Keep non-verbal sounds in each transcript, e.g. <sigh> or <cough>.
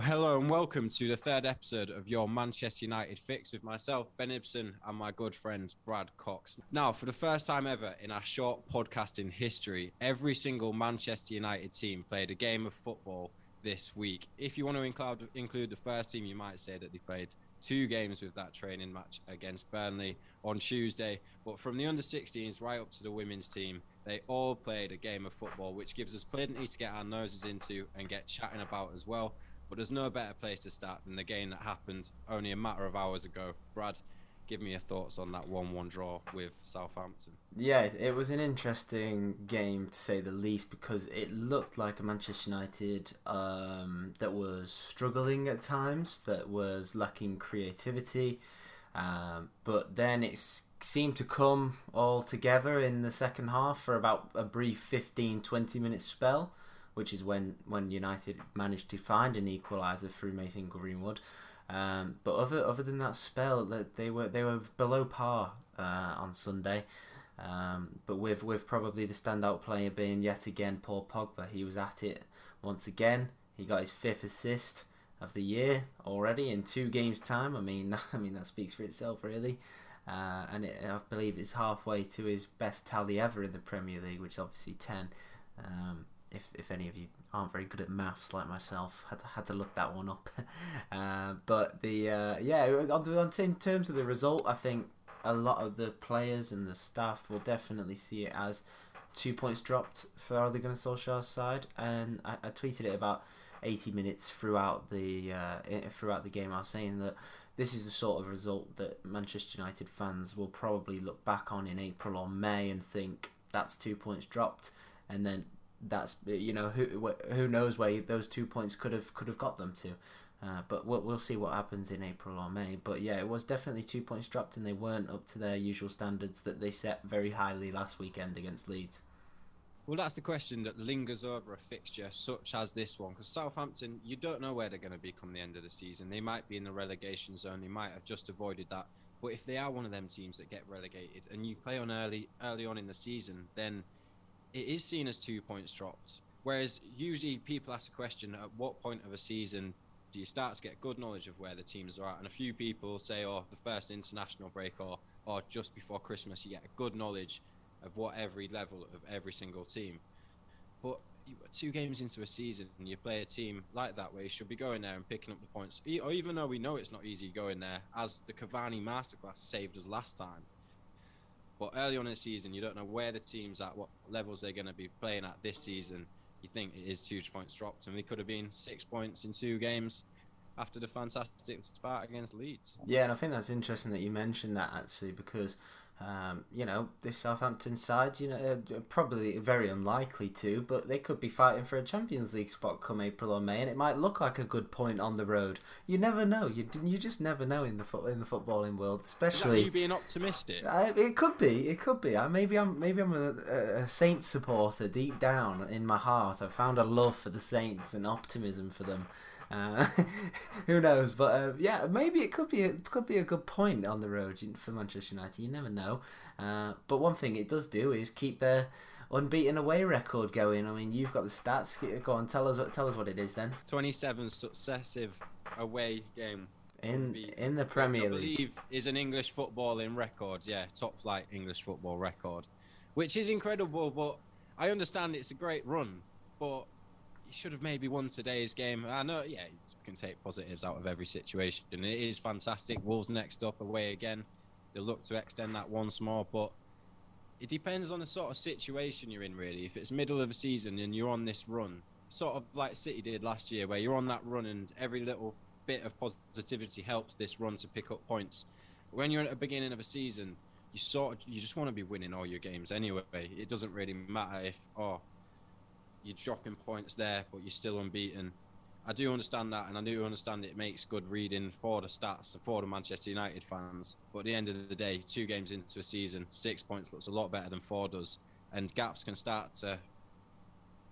Hello and welcome to the third episode of your Manchester United Fix with myself, Ben Ibsen, and my good friends, Brad Cox. Now, for the first time ever in our short podcasting history, every single Manchester United team played a game of football this week. If you want to include, include the first team, you might say that they played two games with that training match against Burnley on Tuesday. But from the under 16s right up to the women's team, they all played a game of football, which gives us plenty to get our noses into and get chatting about as well. But there's no better place to start than the game that happened only a matter of hours ago. Brad, give me your thoughts on that 1 1 draw with Southampton. Yeah, it was an interesting game to say the least because it looked like a Manchester United um, that was struggling at times, that was lacking creativity. Um, but then it seemed to come all together in the second half for about a brief 15 20 minute spell which is when, when United managed to find an equaliser through Mason Greenwood. Um, but other other than that spell, that they were they were below par uh, on Sunday. Um, but with with probably the standout player being yet again Paul Pogba, he was at it once again. He got his fifth assist of the year already in two games time. I mean, <laughs> I mean that speaks for itself really. Uh, and it, I believe it's halfway to his best tally ever in the Premier League, which is obviously ten. Um, if if any of you aren't very good at maths like myself, had to, had to look that one up. <laughs> uh, but the uh, yeah, in terms of the result, I think a lot of the players and the staff will definitely see it as two points dropped for Ole Gunnar Solskjaer's side, and I, I, tweeted it about 80 minutes throughout the uh, throughout the game. I was saying that this is the sort of result that Manchester United fans will probably look back on in April or May and think that's two points dropped, and then that's you know who who knows where those two points could have could have got them to. Uh, but we'll, we'll see what happens in April or May. But yeah, it was definitely two points dropped, and they weren't up to their usual standards that they set very highly last weekend against Leeds. Well, that's the question that lingers over a fixture such as this one, because Southampton, you don't know where they're going to be come the end of the season. They might be in the relegation zone. They might have just avoided that. But if they are one of them teams that get relegated, and you play on early early on in the season, then it is seen as two points dropped. Whereas usually people ask the question at what point of a season do you start to get good knowledge of where the teams are at? And a few people say, oh, the first international break or, or just before Christmas, you get a good knowledge of what every level of every single team. But two games into a season and you play a team like that where you should be going there and picking up the points, or even though we know it's not easy going there, as the Cavani masterclass saved us last time, but early on in the season, you don't know where the team's at, what levels they're going to be playing at this season. You think it is two points dropped, and we could have been six points in two games after the fantastic start against Leeds. Yeah, and I think that's interesting that you mentioned that actually because um, you know, this Southampton side, you know, uh, probably very unlikely to, but they could be fighting for a Champions League spot come April or May, and it might look like a good point on the road. You never know. You you just never know in the foot in the footballing world, especially you being optimistic. I, it could be. It could be. I, maybe I'm maybe I'm a, a Saints supporter deep down in my heart. I found a love for the Saints and optimism for them. Uh, <laughs> who knows? But uh, yeah, maybe it could be a, could be a good point on the road for Manchester United. You never know. Uh, but one thing it does do is keep their unbeaten away record going. I mean, you've got the stats. Go on, tell us what tell us what it is then. Twenty-seven successive away game in in the Premier League. I believe is an English footballing record. Yeah, top flight English football record, which is incredible. But I understand it's a great run, but he should have maybe won today's game. I know, yeah, you can take positives out of every situation. It is fantastic. Wolves next up, away again. They'll look to extend that once more, but it depends on the sort of situation you're in, really. If it's middle of the season and you're on this run, sort of like City did last year, where you're on that run and every little bit of positivity helps this run to pick up points. When you're at the beginning of a season, you sort of, you just want to be winning all your games anyway. It doesn't really matter if oh you're dropping points there, but you're still unbeaten. I do understand that, and I do understand it makes good reading for the stats for the Manchester United fans. But at the end of the day, two games into a season, six points looks a lot better than four does, and gaps can start to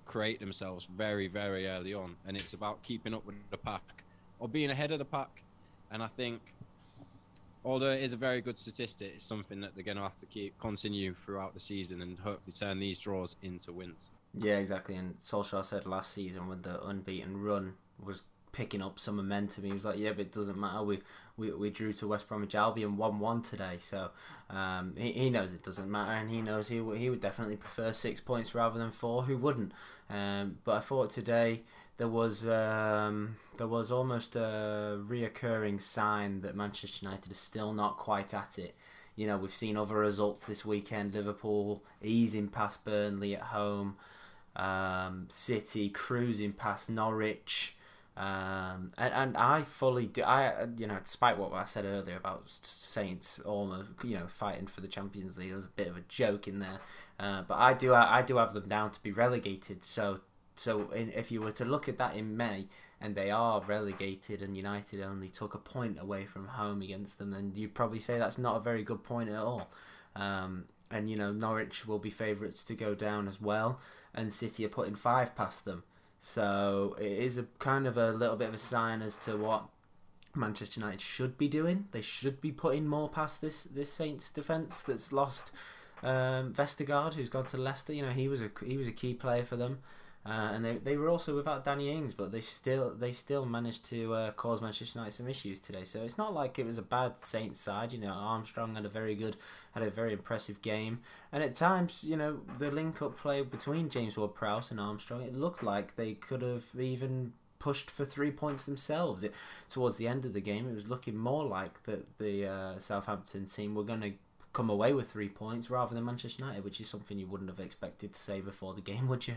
create themselves very, very early on. And it's about keeping up with the pack or being ahead of the pack. And I think, although it is a very good statistic, it's something that they're going to have to keep continue throughout the season and hopefully turn these draws into wins. Yeah, exactly. And Solskjaer said last season when the unbeaten run was picking up some momentum. He was like, "Yeah, but it doesn't matter. We we, we drew to West Bromwich Albion one one today, so um, he, he knows it doesn't matter, and he knows he he would definitely prefer six points rather than four. Who wouldn't? Um, but I thought today there was um, there was almost a reoccurring sign that Manchester United is still not quite at it. You know, we've seen other results this weekend: Liverpool easing past Burnley at home, um, City cruising past Norwich. Um, and, and I fully do. I you know, despite what I said earlier about Saints almost you know fighting for the Champions League, there was a bit of a joke in there. Uh, but I do I do have them down to be relegated. So so in, if you were to look at that in May, and they are relegated, and United only took a point away from home against them, then you'd probably say that's not a very good point at all. Um, and you know Norwich will be favourites to go down as well, and City are putting five past them. So it is a kind of a little bit of a sign as to what Manchester United should be doing. They should be putting more past this this Saints defence that's lost um, Vestergaard, who's gone to Leicester. You know he was a he was a key player for them. Uh, and they, they were also without Danny Ings, but they still they still managed to uh, cause Manchester United some issues today. So it's not like it was a bad Saints side. You know, Armstrong had a very good, had a very impressive game, and at times, you know, the link up play between James Ward-Prowse and Armstrong, it looked like they could have even pushed for three points themselves. It, towards the end of the game, it was looking more like that the uh, Southampton team were going to come away with three points rather than Manchester United, which is something you wouldn't have expected to say before the game, would you?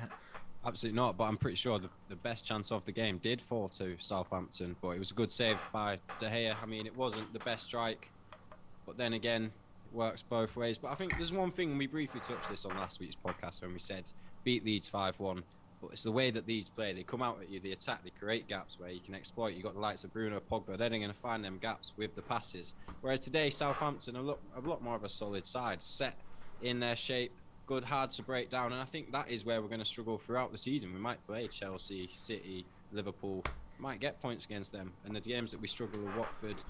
Absolutely not, but I'm pretty sure the, the best chance of the game did fall to Southampton, but it was a good save by De Gea. I mean, it wasn't the best strike, but then again, it works both ways. But I think there's one thing, and we briefly touched this on last week's podcast when we said beat Leeds 5 1. But it's the way that these play. They come out at you, they attack, they create gaps where you can exploit. You've got the likes of Bruno Pogba, they're going to find them gaps with the passes. Whereas today, Southampton are a lot, a lot more of a solid side, set in their shape, good, hard to break down. And I think that is where we're going to struggle throughout the season. We might play Chelsea, City, Liverpool, might get points against them. And the games that we struggle with Watford,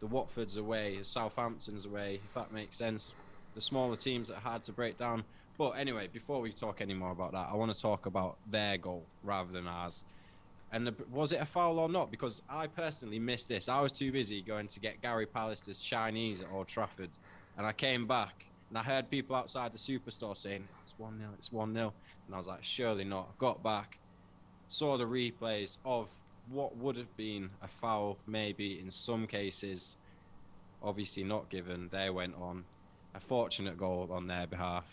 the Watford's away, Southampton's away, if that makes sense. The smaller teams that are hard to break down. But anyway, before we talk any more about that, I want to talk about their goal rather than ours. And the, was it a foul or not? Because I personally missed this. I was too busy going to get Gary Pallister's Chinese at Old Trafford. And I came back and I heard people outside the superstore saying, it's 1 0, it's 1 0. And I was like, surely not. Got back, saw the replays of what would have been a foul, maybe in some cases, obviously not given. They went on. A fortunate goal on their behalf.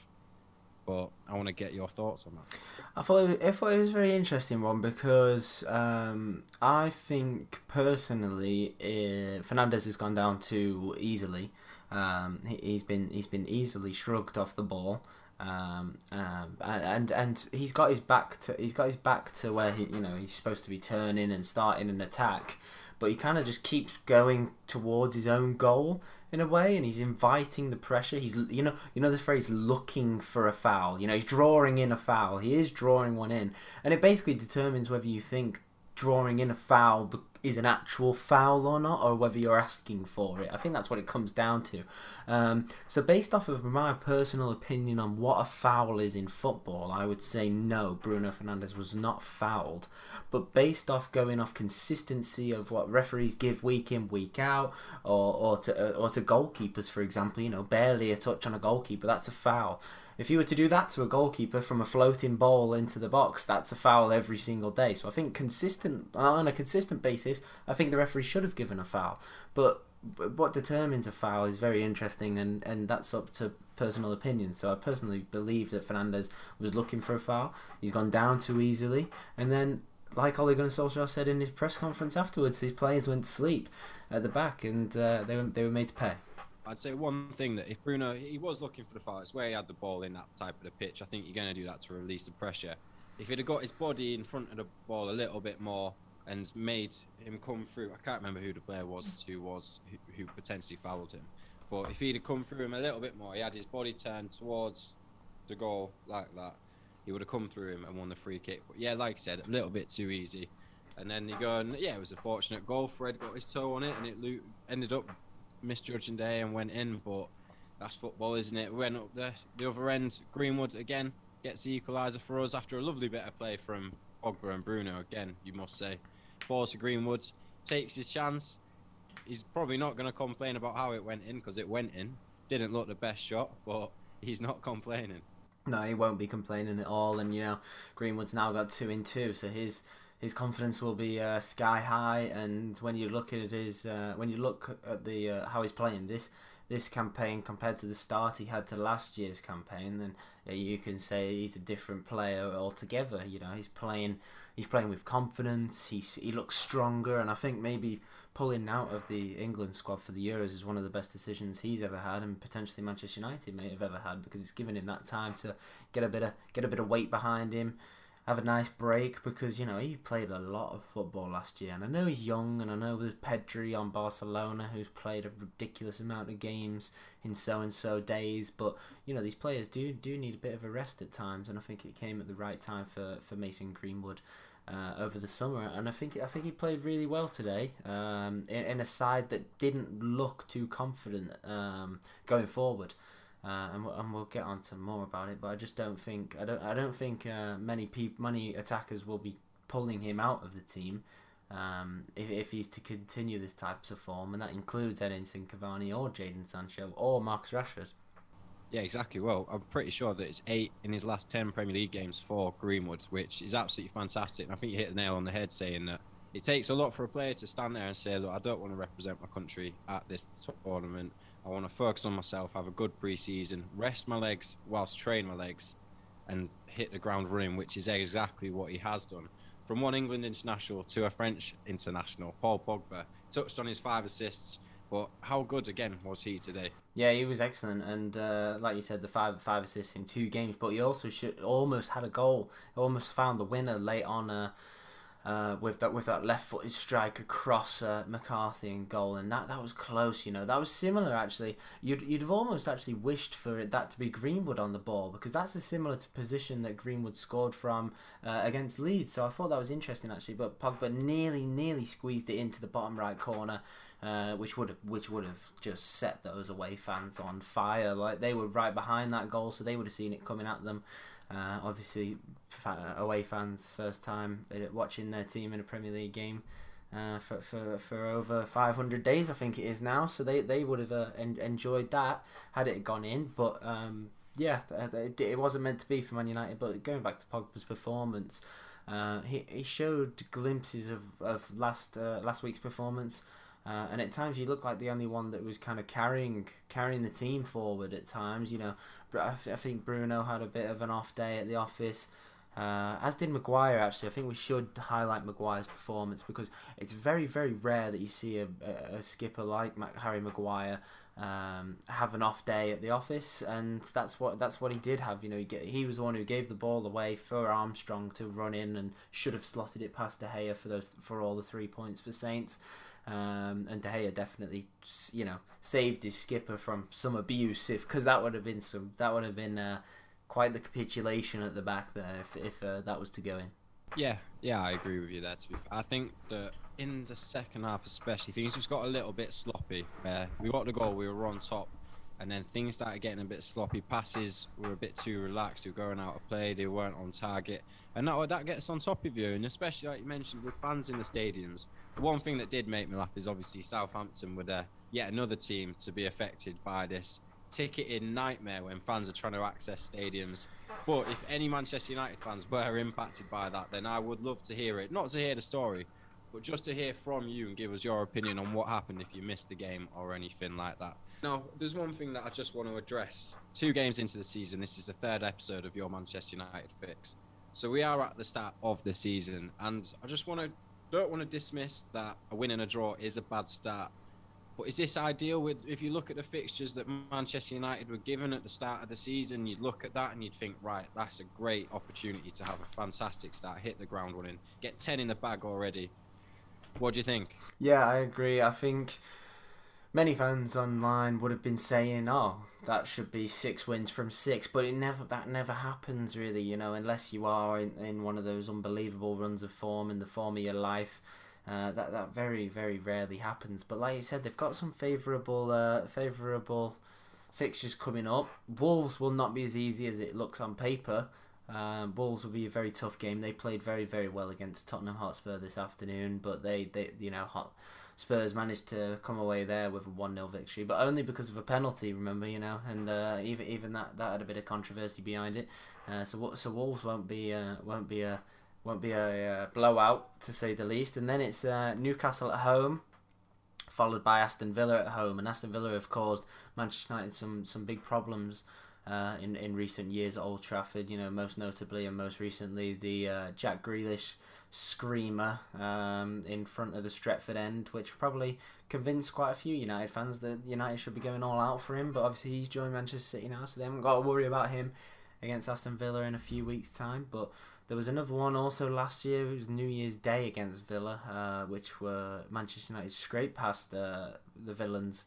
But I want to get your thoughts on that. I thought it, I thought it was a very interesting one because um, I think personally uh, Fernandes has gone down too easily. Um, he, has been he's been easily shrugged off the ball, um, um, and and he's got his back to he's got his back to where he you know he's supposed to be turning and starting an attack, but he kind of just keeps going towards his own goal in a way, and he's inviting the pressure. He's you know you know the phrase looking for a foul. You know he's drawing in a foul. He is drawing one in, and it basically determines whether you think drawing in a foul is an actual foul or not, or whether you're asking for it. I think that's what it comes down to. Um, so, based off of my personal opinion on what a foul is in football, I would say no, Bruno Fernandes was not fouled. But based off going off consistency of what referees give week in, week out, or, or to or to goalkeepers, for example, you know, barely a touch on a goalkeeper, that's a foul. If you were to do that to a goalkeeper from a floating ball into the box, that's a foul every single day. So I think consistent on a consistent basis, I think the referee should have given a foul. But what determines a foul is very interesting, and, and that's up to personal opinion. So I personally believe that Fernandes was looking for a foul. He's gone down too easily, and then like Ole Gunnar Solskjaer said in his press conference afterwards, his players went to sleep at the back, and uh, they were they were made to pay. I'd say one thing that if Bruno he was looking for the foul, it's where he had the ball in that type of the pitch. I think you're going to do that to release the pressure. If he'd have got his body in front of the ball a little bit more and made him come through, I can't remember who the player was who was who, who potentially fouled him. But if he'd have come through him a little bit more, he had his body turned towards the goal like that, he would have come through him and won the free kick. But yeah, like I said, a little bit too easy. And then you go and yeah, it was a fortunate goal. Fred got his toe on it and it ended up misjudging day and went in, but that's football, isn't it? We went up the, the other end. Greenwood again gets the equaliser for us after a lovely bit of play from Pogba and Bruno again, you must say. falls to Greenwood, takes his chance. He's probably not going to complain about how it went in because it went in. Didn't look the best shot, but he's not complaining. No, he won't be complaining at all. And you know, Greenwood's now got two in two, so his his confidence will be uh, sky high. And when you look at his, uh, when you look at the uh, how he's playing this this campaign compared to the start he had to last year's campaign, then you can say he's a different player altogether. You know, he's playing he's playing with confidence. He's he looks stronger, and I think maybe pulling out of the England squad for the Euros is one of the best decisions he's ever had, and potentially Manchester United may have ever had because it's given him that time to get a bit of get a bit of weight behind him have a nice break because you know he played a lot of football last year, and I know he's young, and I know there's Pedri on Barcelona who's played a ridiculous amount of games in so and so days, but you know these players do do need a bit of a rest at times, and I think it came at the right time for for Mason Greenwood. Uh, over the summer, and I think I think he played really well today um, in, in, a side that didn't look too confident um, going forward. Uh, and, we'll, and we'll get on to more about it. But I just don't think I don't I don't think uh, many peop, many attackers will be pulling him out of the team um, if, if he's to continue this type of form, and that includes Edinson Cavani or Jadon Sancho or Marcus Rashford. Yeah, exactly. Well, I'm pretty sure that it's eight in his last ten Premier League games for Greenwood, which is absolutely fantastic. And I think you hit the nail on the head saying that it takes a lot for a player to stand there and say, "Look, I don't want to represent my country at this tournament. I want to focus on myself, have a good pre-season, rest my legs whilst train my legs, and hit the ground running, which is exactly what he has done. From one England international to a French international, Paul Pogba touched on his five assists, but how good again was he today? Yeah, he was excellent, and uh, like you said, the five five assists in two games. But he also should, almost had a goal, almost found the winner late on. Uh, uh, with that with that left-footed strike across uh, McCarthy and goal, and that, that was close. You know, that was similar actually. You'd you'd have almost actually wished for it, that to be Greenwood on the ball because that's a similar position that Greenwood scored from uh, against Leeds. So I thought that was interesting actually. But Pogba nearly nearly squeezed it into the bottom right corner. Uh, which would have which would have just set those away fans on fire. Like they were right behind that goal, so they would have seen it coming at them. Uh, obviously, away fans first time watching their team in a Premier League game uh, for, for for over 500 days, I think it is now. So they they would have uh, en- enjoyed that had it gone in. But um, yeah, it, it, wasn't meant to be for Man United. But going back to Pogba's performance. Uh, he, he showed glimpses of, of last uh, last week's performance, uh, and at times he looked like the only one that was kind of carrying carrying the team forward. At times, you know, I, I think Bruno had a bit of an off day at the office. Uh, as did Maguire, actually. I think we should highlight Maguire's performance because it's very, very rare that you see a, a, a skipper like Harry Maguire um, have an off day at the office, and that's what that's what he did have. You know, he, get, he was the one who gave the ball away for Armstrong to run in and should have slotted it past De Gea for those for all the three points for Saints. Um, and De Gea definitely, you know, saved his skipper from some abuse, if because that would have been some that would have been uh, quite the capitulation at the back there if if uh, that was to go in. Yeah, yeah, I agree with you there. To be. I think that in the second half, especially, things just got a little bit sloppy. Uh, we got the goal, we were on top, and then things started getting a bit sloppy. Passes were a bit too relaxed. They were going out of play. They weren't on target and that that gets on top of you. And especially like you mentioned with fans in the stadiums, the one thing that did make me laugh is obviously Southampton uh, yet another team to be affected by this ticketing nightmare when fans are trying to access stadiums. But if any Manchester United fans were impacted by that, then I would love to hear it. Not to hear the story, but just to hear from you and give us your opinion on what happened if you missed the game or anything like that. Now, there's one thing that I just want to address. Two games into the season, this is the third episode of your Manchester United fix. So we are at the start of the season, and I just want to don't want to dismiss that a win and a draw is a bad start. But is this ideal? With if you look at the fixtures that Manchester United were given at the start of the season, you'd look at that and you'd think, right, that's a great opportunity to have a fantastic start, hit the ground running, get ten in the bag already. What do you think? Yeah, I agree. I think many fans online would have been saying, "Oh, that should be six wins from six, but it never that never happens really, you know, unless you are in, in one of those unbelievable runs of form in the form of your life. Uh, that that very very rarely happens. But like you said, they've got some favourable uh, favourable fixtures coming up. Wolves will not be as easy as it looks on paper. Um, Wolves will be a very tough game. They played very, very well against Tottenham Hotspur this afternoon, but they, they you know, Hot, Spurs managed to come away there with a one 0 victory, but only because of a penalty. Remember, you know, and uh, even even that that had a bit of controversy behind it. Uh, so so Wolves won't be uh, won't be a won't be a, blowout to say the least. And then it's uh, Newcastle at home, followed by Aston Villa at home, and Aston Villa have caused Manchester United some some big problems uh, in in recent years at Old Trafford. You know, most notably and most recently the uh, Jack Grealish screamer um, in front of the Stretford end, which probably convinced quite a few United fans that United should be going all out for him. But obviously, he's joined Manchester City now, so they haven't got to worry about him against Aston Villa in a few weeks' time. But there was another one also last year. It was New Year's Day against Villa, uh, which were Manchester United scraped past uh, the Villans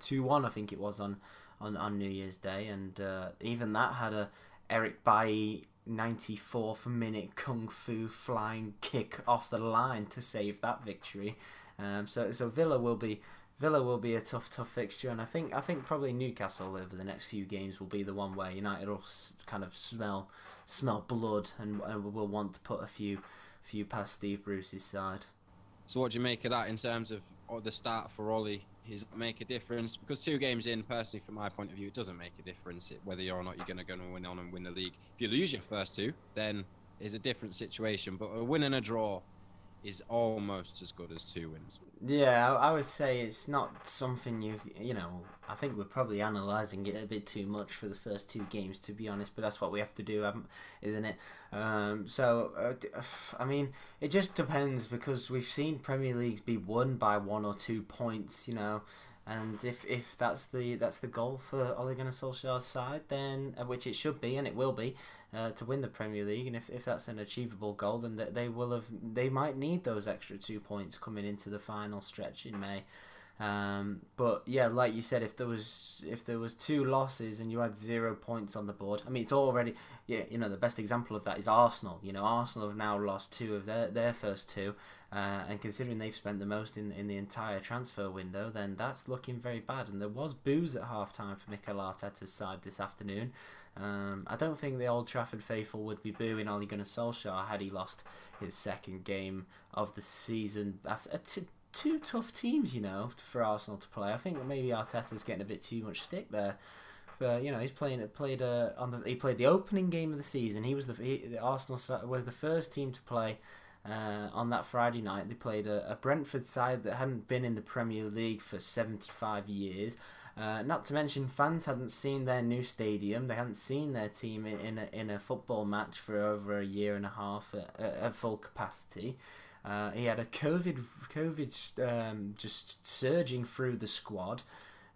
two one, I think it was on on, on New Year's Day, and uh, even that had a Eric Bailly 94th minute kung fu flying kick off the line to save that victory. Um, so so Villa will be Villa will be a tough tough fixture, and I think I think probably Newcastle over the next few games will be the one where United will kind of smell smell blood and, and will want to put a few few past Steve Bruce's side. So what do you make of that in terms of the start for Ole is make a difference because two games in, personally, from my point of view, it doesn't make a difference whether you're or not you're going to go and win on and win the league. If you lose your first two, then it's a different situation. But a win and a draw is almost as good as two wins. Yeah, I would say it's not something you you know. I think we're probably analysing it a bit too much for the first two games, to be honest. But that's what we have to do, isn't it? Um, so, uh, I mean, it just depends because we've seen Premier Leagues be won by one or two points, you know. And if, if that's the that's the goal for Ole Gunnar Solskjaer's side, then uh, which it should be and it will be, uh, to win the Premier League, and if, if that's an achievable goal, then they will have they might need those extra two points coming into the final stretch in May. Um, but yeah, like you said, if there was if there was two losses and you had zero points on the board, I mean, it's already yeah, you know, the best example of that is Arsenal. You know, Arsenal have now lost two of their their first two, uh, and considering they've spent the most in in the entire transfer window, then that's looking very bad. And there was booze at half time for Mikel Arteta's side this afternoon. Um, I don't think the Old Trafford faithful would be booing Ole Gunnar Solskjaer had he lost his second game of the season after two, two tough teams, you know, for Arsenal to play. I think maybe Arteta's getting a bit too much stick there. But you know he's playing played uh, on the he played the opening game of the season. He was the, he, the Arsenal was the first team to play uh, on that Friday night. They played a, a Brentford side that hadn't been in the Premier League for seventy five years. Uh, not to mention, fans hadn't seen their new stadium. They hadn't seen their team in, in, a, in a football match for over a year and a half at, at full capacity. Uh, he had a COVID, COVID um, just surging through the squad.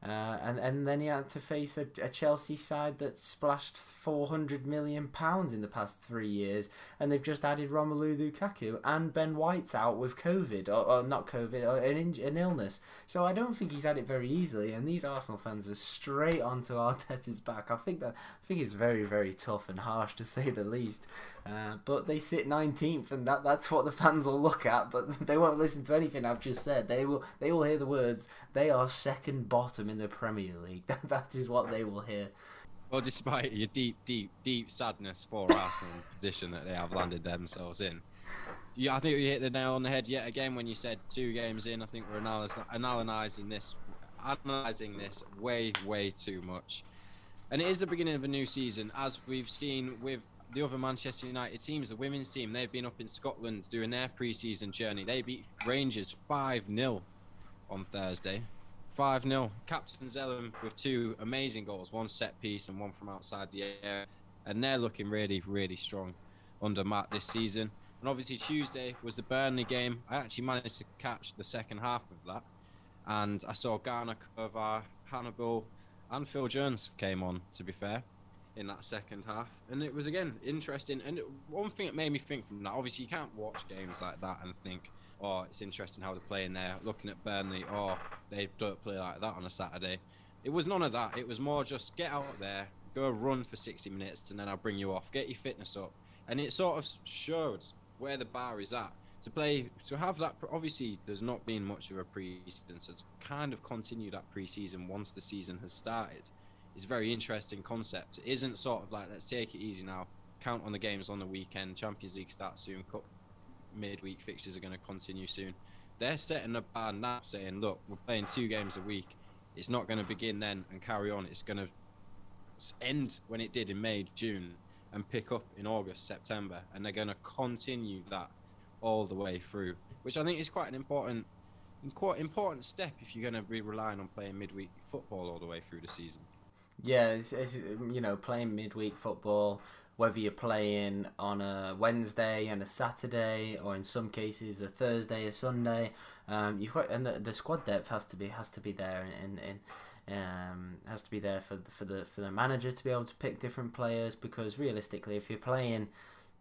Uh, and and then he had to face a, a, Chelsea side that splashed 400 million pounds in the past three years, and they've just added Romelu Lukaku and Ben White's out with COVID or, or not COVID or an, an illness. So I don't think he's had it very easily, and these Arsenal fans are straight onto Arteta's back. I think that I think it's very very tough and harsh to say the least. Uh, but they sit 19th, and that that's what the fans will look at. But <laughs> they won't listen to anything I've just said. They will they will hear the words. They are second bottom in the Premier League. <laughs> That that is what they will hear. Well, despite your deep, deep, deep sadness for Arsenal position that they have landed themselves in, yeah, I think you hit the nail on the head yet again when you said two games in. I think we're analysing this, analysing this way, way too much. And it is the beginning of a new season, as we've seen with the other Manchester United teams, the women's team, they've been up in Scotland doing their pre-season journey. They beat Rangers 5-0 on Thursday. 5-0. Captain Zelem with two amazing goals, one set piece and one from outside the area. And they're looking really, really strong under Matt this season. And obviously Tuesday was the Burnley game. I actually managed to catch the second half of that. And I saw Garner Kovar, Hannibal, and Phil Jones came on, to be fair in that second half. And it was again interesting. And one thing that made me think from that, obviously, you can't watch games like that and think, oh, it's interesting how they're playing there. Looking at Burnley, oh, they don't play like that on a Saturday. It was none of that. It was more just get out there, go run for 60 minutes, and then I'll bring you off. Get your fitness up. And it sort of showed where the bar is at. To play, to have that, obviously, there's not been much of a pre-season, so to kind of continue that pre-season once the season has started is a very interesting concept. It isn't sort of like let's take it easy now. count on the games on the weekend. Champions League starts soon. Cup midweek fixtures are going to continue soon. They're setting a bar now, saying, "Look, we're playing two games a week. It's not going to begin then and carry on. It's going to end when it did in May, June, and pick up in August, September, and they're going to continue that all the way through, which I think is quite an important, quite important step if you're going to be relying on playing midweek football all the way through the season. Yeah, it's, it's, you know, playing midweek football, whether you're playing on a Wednesday and a Saturday, or in some cases a Thursday, a Sunday, um, got and the, the squad depth has to be has to be there, and, and um, has to be there for for the for the manager to be able to pick different players because realistically, if you're playing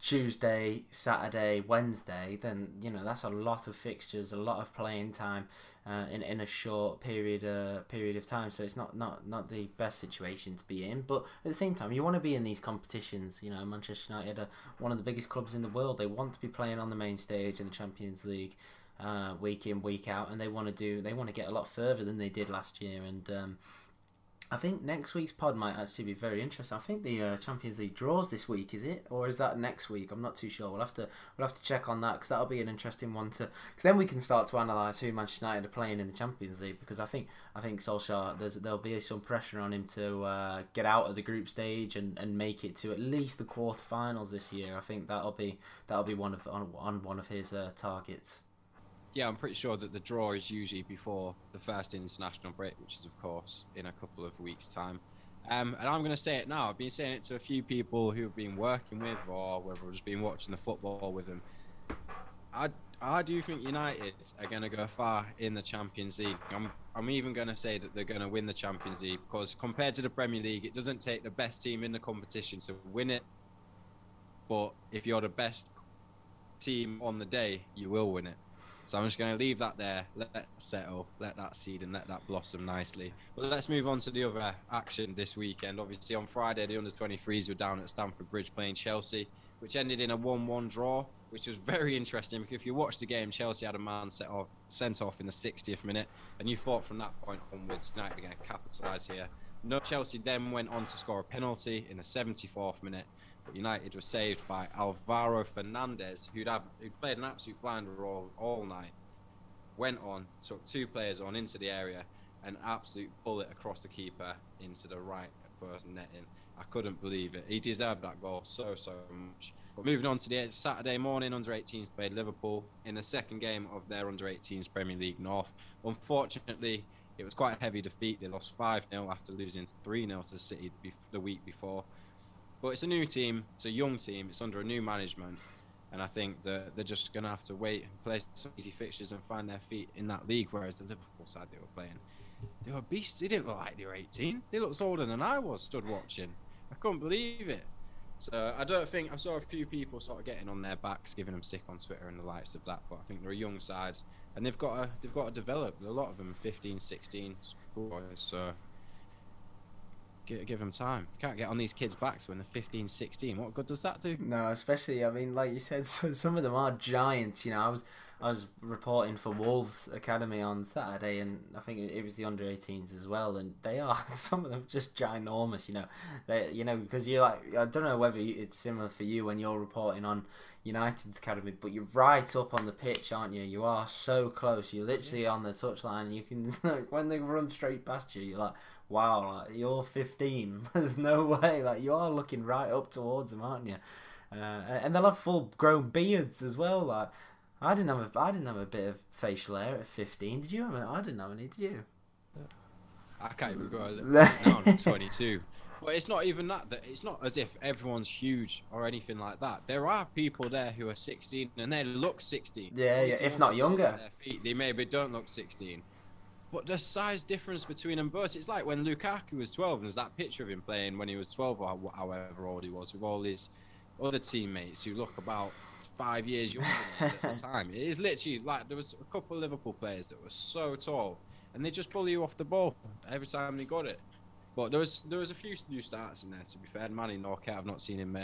Tuesday, Saturday, Wednesday, then you know that's a lot of fixtures, a lot of playing time uh, in in a short period uh, period of time. So it's not, not not the best situation to be in. But at the same time, you want to be in these competitions. You know, Manchester United are one of the biggest clubs in the world. They want to be playing on the main stage in the Champions League. Uh, week in, week out, and they want to do. They want to get a lot further than they did last year, and um, I think next week's pod might actually be very interesting. I think the uh, Champions League draws this week, is it, or is that next week? I'm not too sure. We'll have to we'll have to check on that because that'll be an interesting one to. Because then we can start to analyse who Manchester United are playing in the Champions League. Because I think I think Solskjaer there's there'll be some pressure on him to uh, get out of the group stage and, and make it to at least the quarterfinals this year. I think that'll be that'll be one of on, on one of his uh, targets yeah, I'm pretty sure that the draw is usually before the first international break, which is, of course, in a couple of weeks' time. Um, and I'm going to say it now. I've been saying it to a few people who've been working with, or whether I've just been watching the football with them. I, I do think United are going to go far in the Champions League. I'm, I'm even going to say that they're going to win the Champions League because compared to the Premier League, it doesn't take the best team in the competition to win it. But if you're the best team on the day, you will win it. So I'm just going to leave that there, let that settle, let that seed and let that blossom nicely. But let's move on to the other action this weekend. Obviously, on Friday, the under 23s were down at Stamford Bridge playing Chelsea, which ended in a 1 1 draw, which was very interesting because if you watch the game, Chelsea had a man set off, sent off in the 60th minute, and you thought from that point onwards, United are going to capitalise here. No, Chelsea then went on to score a penalty in the 74th minute, United were saved by Alvaro Fernandez, who'd have who'd played an absolute blinder all, all night. Went on, took two players on into the area, an absolute bullet across the keeper into the right first netting. I couldn't believe it. He deserved that goal so so much. But moving on to the Saturday morning, under 18s played Liverpool in the second game of their under 18s Premier League North. Unfortunately, it was quite a heavy defeat. They lost 5 0 after losing 3 0 to City the week before. But it's a new team, it's a young team, it's under a new management, and I think that they're just going to have to wait and play some easy fixtures and find their feet in that league. Whereas the Liverpool side they were playing, they were beasts. They didn't look like they were 18. They looked older than I was stood watching. I couldn't believe it. So I don't think I saw a few people sort of getting on their backs, giving them stick on Twitter and the likes of that. But I think they're a young side, and they've got to they've got to develop. A lot of them 15, 16 boys. So give, give them time. You can't get on these kids' backs when they're 15, 16. What good does that do? No, especially I mean, like you said, <laughs> so some of them are giants. You know, I was I was reporting for Wolves Academy on Saturday, and I think it was the under 18s as well, and they are <laughs> some of them just ginormous. You know, they you know because you're like I don't know whether it's similar for you when you're reporting on United's academy, but you're right up on the pitch, aren't you? You are so close. You're literally on the touchline. You can <laughs> like when they run straight past you, you're like, wow, like, you're 15. <laughs> There's no way. Like you are looking right up towards them, aren't you? Uh, and they'll have full grown beards as well. Like I didn't have a, I didn't have a bit of facial hair at 15. Did you have? Any? I didn't have any. Did you? I can't even go. now <laughs> I'm 22. But it's not even that. That it's not as if everyone's huge or anything like that. There are people there who are 16 and they look 16. Yeah, yeah if not younger. Feet, they maybe don't look 16. But the size difference between them both, it's like when Lukaku was 12 and there's that picture of him playing when he was 12 or however old he was with all his other teammates who look about five years younger than at the <laughs> time. It is literally like there was a couple of Liverpool players that were so tall and they just pull you off the ball every time they got it. But there was there was a few new starts in there. To be fair, Manny Norkett, I've not seen him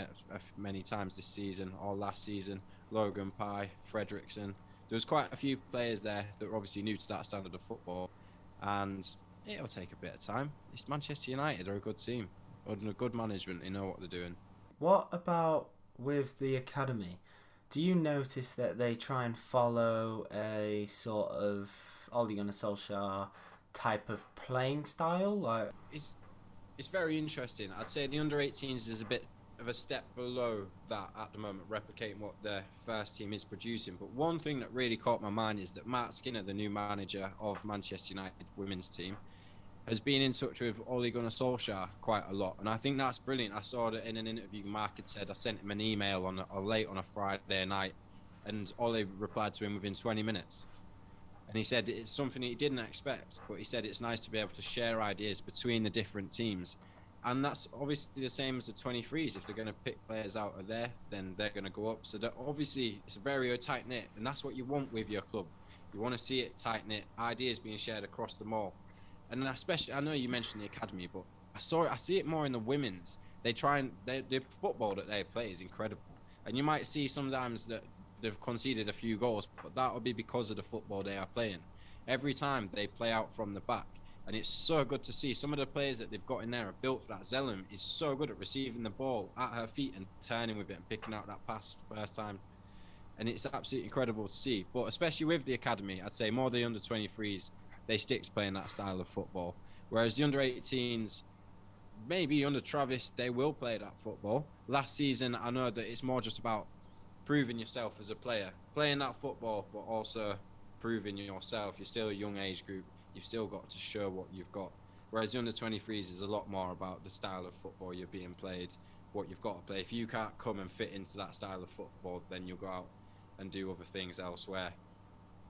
many times this season or last season. Logan Pye, Fredricson, there was quite a few players there that were obviously new to that standard of football, and it'll take a bit of time. It's Manchester United; they're a good team, under good management. They know what they're doing. What about with the academy? Do you notice that they try and follow a sort of Ole Gunnar Solskjaer type of playing style? Like it's it's very interesting. I'd say the under 18s is a bit of a step below that at the moment, replicating what the first team is producing. But one thing that really caught my mind is that Marc Skinner, the new manager of Manchester United women's team, has been in touch with Ole Gunnar Solskjaer quite a lot, and I think that's brilliant. I saw that in an interview, Marc had said I sent him an email on a, late on a Friday night, and Ole replied to him within 20 minutes. And he said it's something he didn't expect, but he said it's nice to be able to share ideas between the different teams. And that's obviously the same as the 23s. If they're going to pick players out of there, then they're going to go up. So that obviously it's very tight knit, and that's what you want with your club. You want to see it tight knit, ideas being shared across the mall and especially I know you mentioned the academy, but I saw it, I see it more in the women's. They try and they, the football that they play is incredible, and you might see sometimes that they've conceded a few goals, but that will be because of the football they are playing. Every time they play out from the back, and it's so good to see. Some of the players that they've got in there are built for that. Zelem is so good at receiving the ball at her feet and turning with it and picking out that pass first time. And it's absolutely incredible to see. But especially with the academy, I'd say more the under 23s they stick to playing that style of football. Whereas the under 18s, maybe under Travis, they will play that football. Last season, I know that it's more just about proving yourself as a player, playing that football, but also proving yourself. You're still a young age group. You've still got to show what you've got. Whereas the under 23s is a lot more about the style of football you're being played, what you've got to play. If you can't come and fit into that style of football, then you'll go out and do other things elsewhere.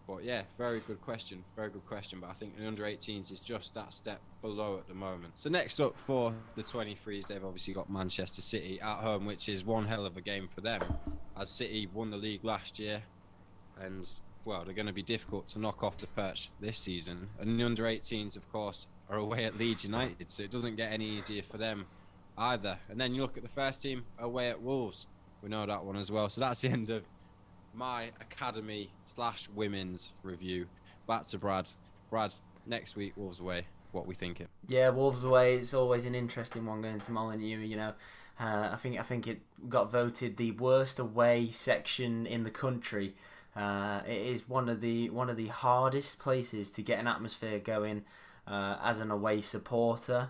But yeah, very good question. Very good question. But I think the under 18s is just that step below at the moment. So next up for the 23s, they've obviously got Manchester City at home, which is one hell of a game for them. As City won the league last year, and well, they're going to be difficult to knock off the perch this season. And the under 18s, of course, are away at Leeds United, so it doesn't get any easier for them either. And then you look at the first team away at Wolves. We know that one as well. So that's the end of my academy slash women's review. Back to Brad. Brad, next week Wolves away. What we thinking? Yeah, Wolves away. It's always an interesting one going to Molineux. You know, uh, I think I think it got voted the worst away section in the country. Uh, it is one of the one of the hardest places to get an atmosphere going uh, as an away supporter.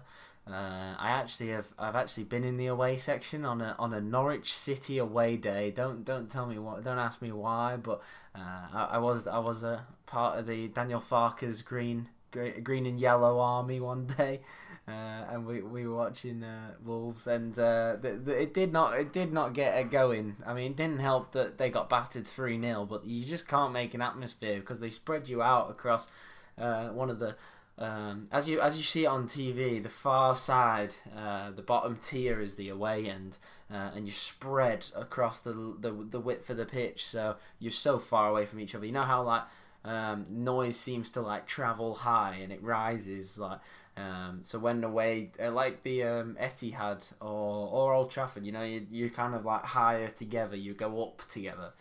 Uh, I actually have I've actually been in the away section on a on a Norwich City away day. Don't don't tell me what. Don't ask me why. But uh, I, I, was I was a part of the Daniel Farke's green green and yellow army one day, uh, and we, we were watching uh, Wolves, and uh, the, the, it did not it did not get it going. I mean, it didn't help that they got battered three 0 but you just can't make an atmosphere because they spread you out across uh, one of the um, as you as you see on TV, the far side, uh, the bottom tier is the away end, uh, and you spread across the, the the width of the pitch, so you're so far away from each other. You know how like um, noise seems to like travel high and it rises like. Um, so when away, uh, like the um, Etihad or or Old Trafford, you know, you you kind of like higher together. You go up together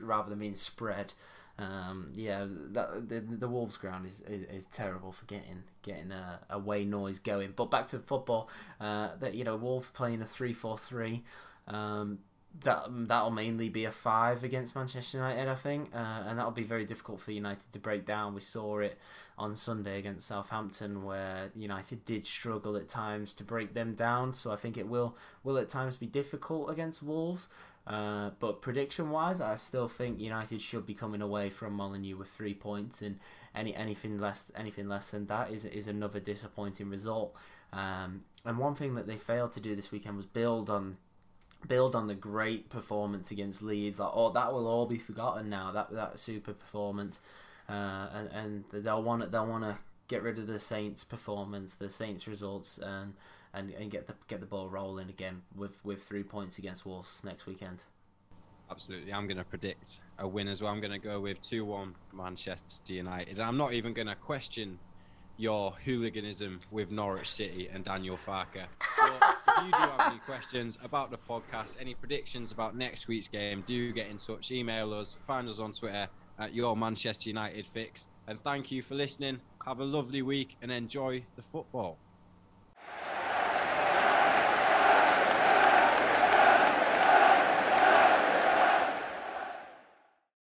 rather than being spread. Um, yeah, that, the the Wolves ground is, is, is terrible for getting getting a away noise going. But back to football, uh, that you know Wolves playing a three four three. Um, that that'll mainly be a five against Manchester United, I think, uh, and that'll be very difficult for United to break down. We saw it on Sunday against Southampton, where United did struggle at times to break them down. So I think it will will at times be difficult against Wolves. Uh, but prediction wise, I still think United should be coming away from Molineux with three points, and any anything less anything less than that is is another disappointing result. Um, and one thing that they failed to do this weekend was build on build on the great performance against Leeds. Like, oh, that will all be forgotten now. That that super performance, uh, and and they'll want they'll want to get rid of the Saints' performance, the Saints' results, and and, and get the get the ball rolling again with, with three points against Wolves next weekend. Absolutely, I'm going to predict a win as well. I'm going to go with two one Manchester United. I'm not even going to question your hooliganism with Norwich City and Daniel Farke. <laughs> You do have any questions about the podcast, any predictions about next week's game, do get in touch. Email us, find us on Twitter at your Manchester United fix. And thank you for listening. Have a lovely week and enjoy the football.